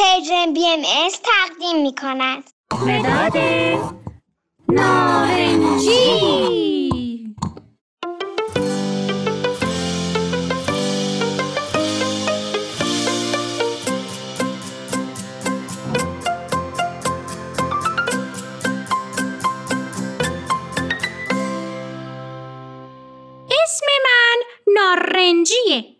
پرژن بی ام از تقدیم می کند مداد نارنجی. اسم من نارنجیه.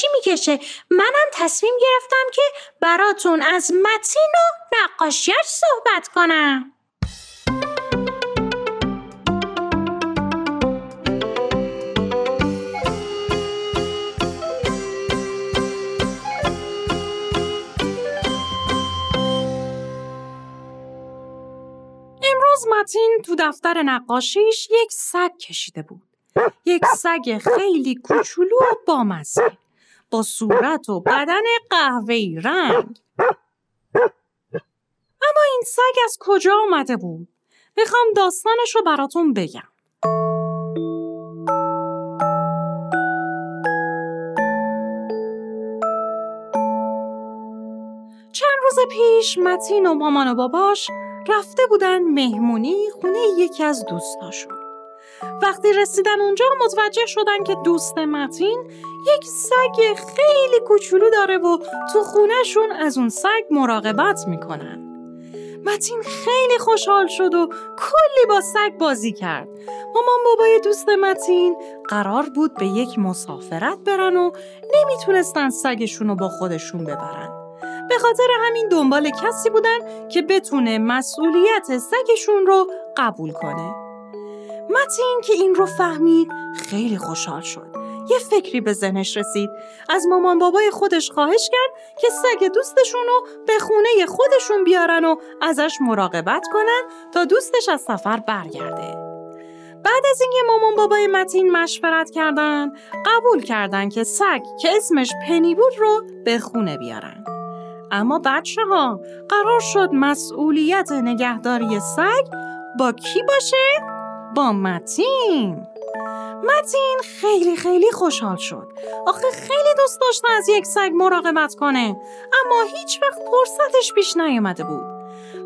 می‌کشه؟ منم تصمیم گرفتم که براتون از متین و نقاشیش صحبت کنم. امروز متین تو دفتر نقاشیش یک سگ کشیده بود. یک سگ خیلی کوچولو و بامزه. با صورت و بدن قهوه‌ای رنگ. اما این سگ از کجا آمده بود؟ می‌خوام داستانش رو براتون بگم. چند روز پیش متین و مامان و باباش رفته بودن مهمونی خونه یکی از دوستاشون. وقتی رسیدن اونجا متوجه شدن که دوست متین یک سگ خیلی کوچولو داره و تو خونهشون از اون سگ مراقبت می‌کنن. متین خیلی خوشحال شد و کلی با سگ بازی کرد. مامان بابای دوست متین قرار بود به یک مسافرت برن و نمی‌تونستن سگشون رو با خودشون ببرن. به خاطر همین دنبال کسی بودن که بتونه مسئولیت سگشون رو قبول کنه. متین که این رو فهمید خیلی خوشحال شد. یه فکری به ذهنش رسید. از مامان بابای خودش خواهش کرد که سگ دوستشون رو به خونه خودشون بیارن و ازش مراقبت کنن تا دوستش از سفر برگرده. بعد از اینکه مامان بابای متین مشورت کردن، قبول کردن که سگ که اسمش پنی بود رو به خونه بیارن. اما بچه ها قرار شد مسئولیت نگهداری سگ با کی باشه؟ با متین. متین خیلی خیلی خوشحال شد. آخه خیلی دوست داشته از یک سگ مراقبت کنه اما هیچ وقت فرصتش پیش نیامده بود.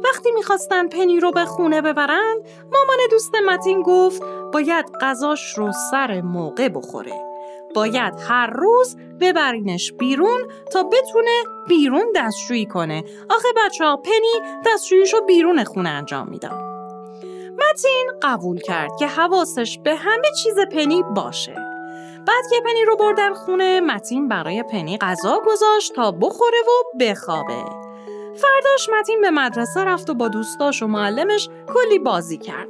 وقتی می‌خواستن پنی رو به خونه ببرند مامان دوست متین گفت باید غذاش رو سر موقع بخوره. باید هر روز ببرینش بیرون تا بتونه بیرون دستشویی کنه. آخه بچه ها پنی دستشوییشو بیرون خونه انجام می‌داد متین قبول کرد که حواسش به همه چیز پنی باشه. بعد که پنی رو بردن خونه متین برای پنی غذا گذاشت تا بخوره و بخوابه. فرداش متین به مدرسه رفت و با دوستاش و معلمش کلی بازی کرد.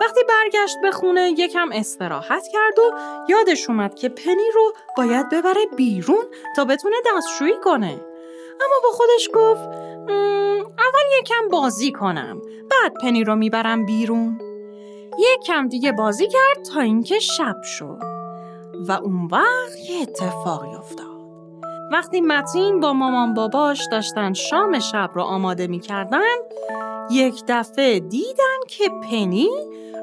وقتی برگشت به خونه یکم استراحت کرد و یادش اومد که پنی رو باید ببره بیرون تا بتونه دستشویی کنه. اما با خودش گفت اول یکم بازی کنم. بعد پنی رو می‌برم بیرون. یکم دیگه بازی کرد تا اینکه شب شد و اون وقت یه اتفاقی افتاد. وقتی متین با مامان باباش داشتن شام شب رو آماده می‌کردن یک دفعه دیدن که پنی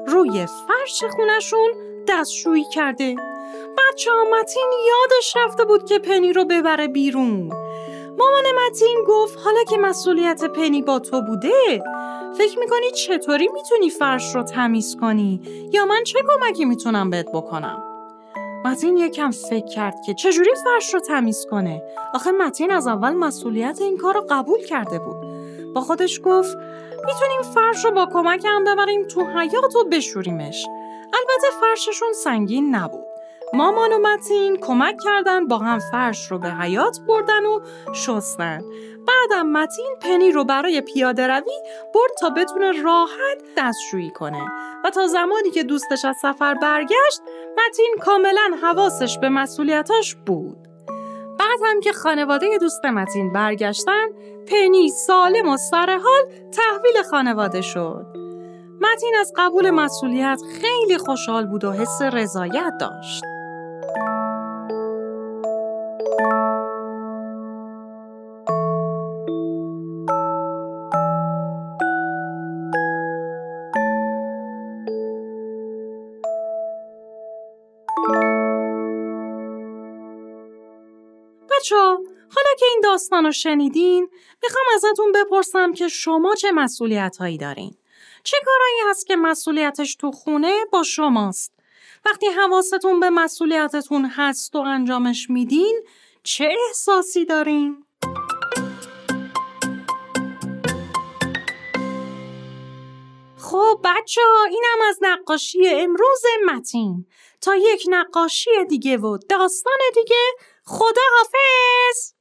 روی فرش خونشون دستشویی کرده. بچه ها متین یادش رفته بود که پنی رو ببره بیرون. مامان متین گفت حالا که مسئولیت پنی با تو بوده فکر می‌کنی چطوری می‌تونی فرش رو تمیز کنی یا من چه کمکی می‌تونم بهت بکنم؟ متین یکم فکر کرد که چجوری فرش رو تمیز کنه. آخه متین از اول مسئولیت این کار رو قبول کرده بود. با خودش گفت می‌تونیم فرش رو با کمک هم ببریم تو حیات و بشوریمش. البته فرششون سنگین نبود. مامان و متین کمک کردن با هم فرش رو به حیات بردن و شستن. بعدم متین پنی رو برای پیاده روی برد تا بتونه راحت دستشویی کنه و تا زمانی که دوستش از سفر برگشت متین کاملا حواسش به مسئولیتاش بود. بعد هم که خانواده دوست متین برگشتن پنی سالم و سرحال تحویل خانواده شد. متین از قبول مسئولیت خیلی خوشحال بود و حس رضایت داشت. بچه حالا که این داستان رو شنیدین می‌خوام ازتون بپرسم که شما چه مسئولیت هایی دارین؟ چه کارایی هست که مسئولیتش تو خونه با شماست؟ وقتی حواستون به مسئولیتتون هست و انجامش میدین چه احساسی دارین؟ خب بچه ها اینم از نقاشی امروز متین تا یک نقاشی دیگه و داستان دیگه خدا حافظ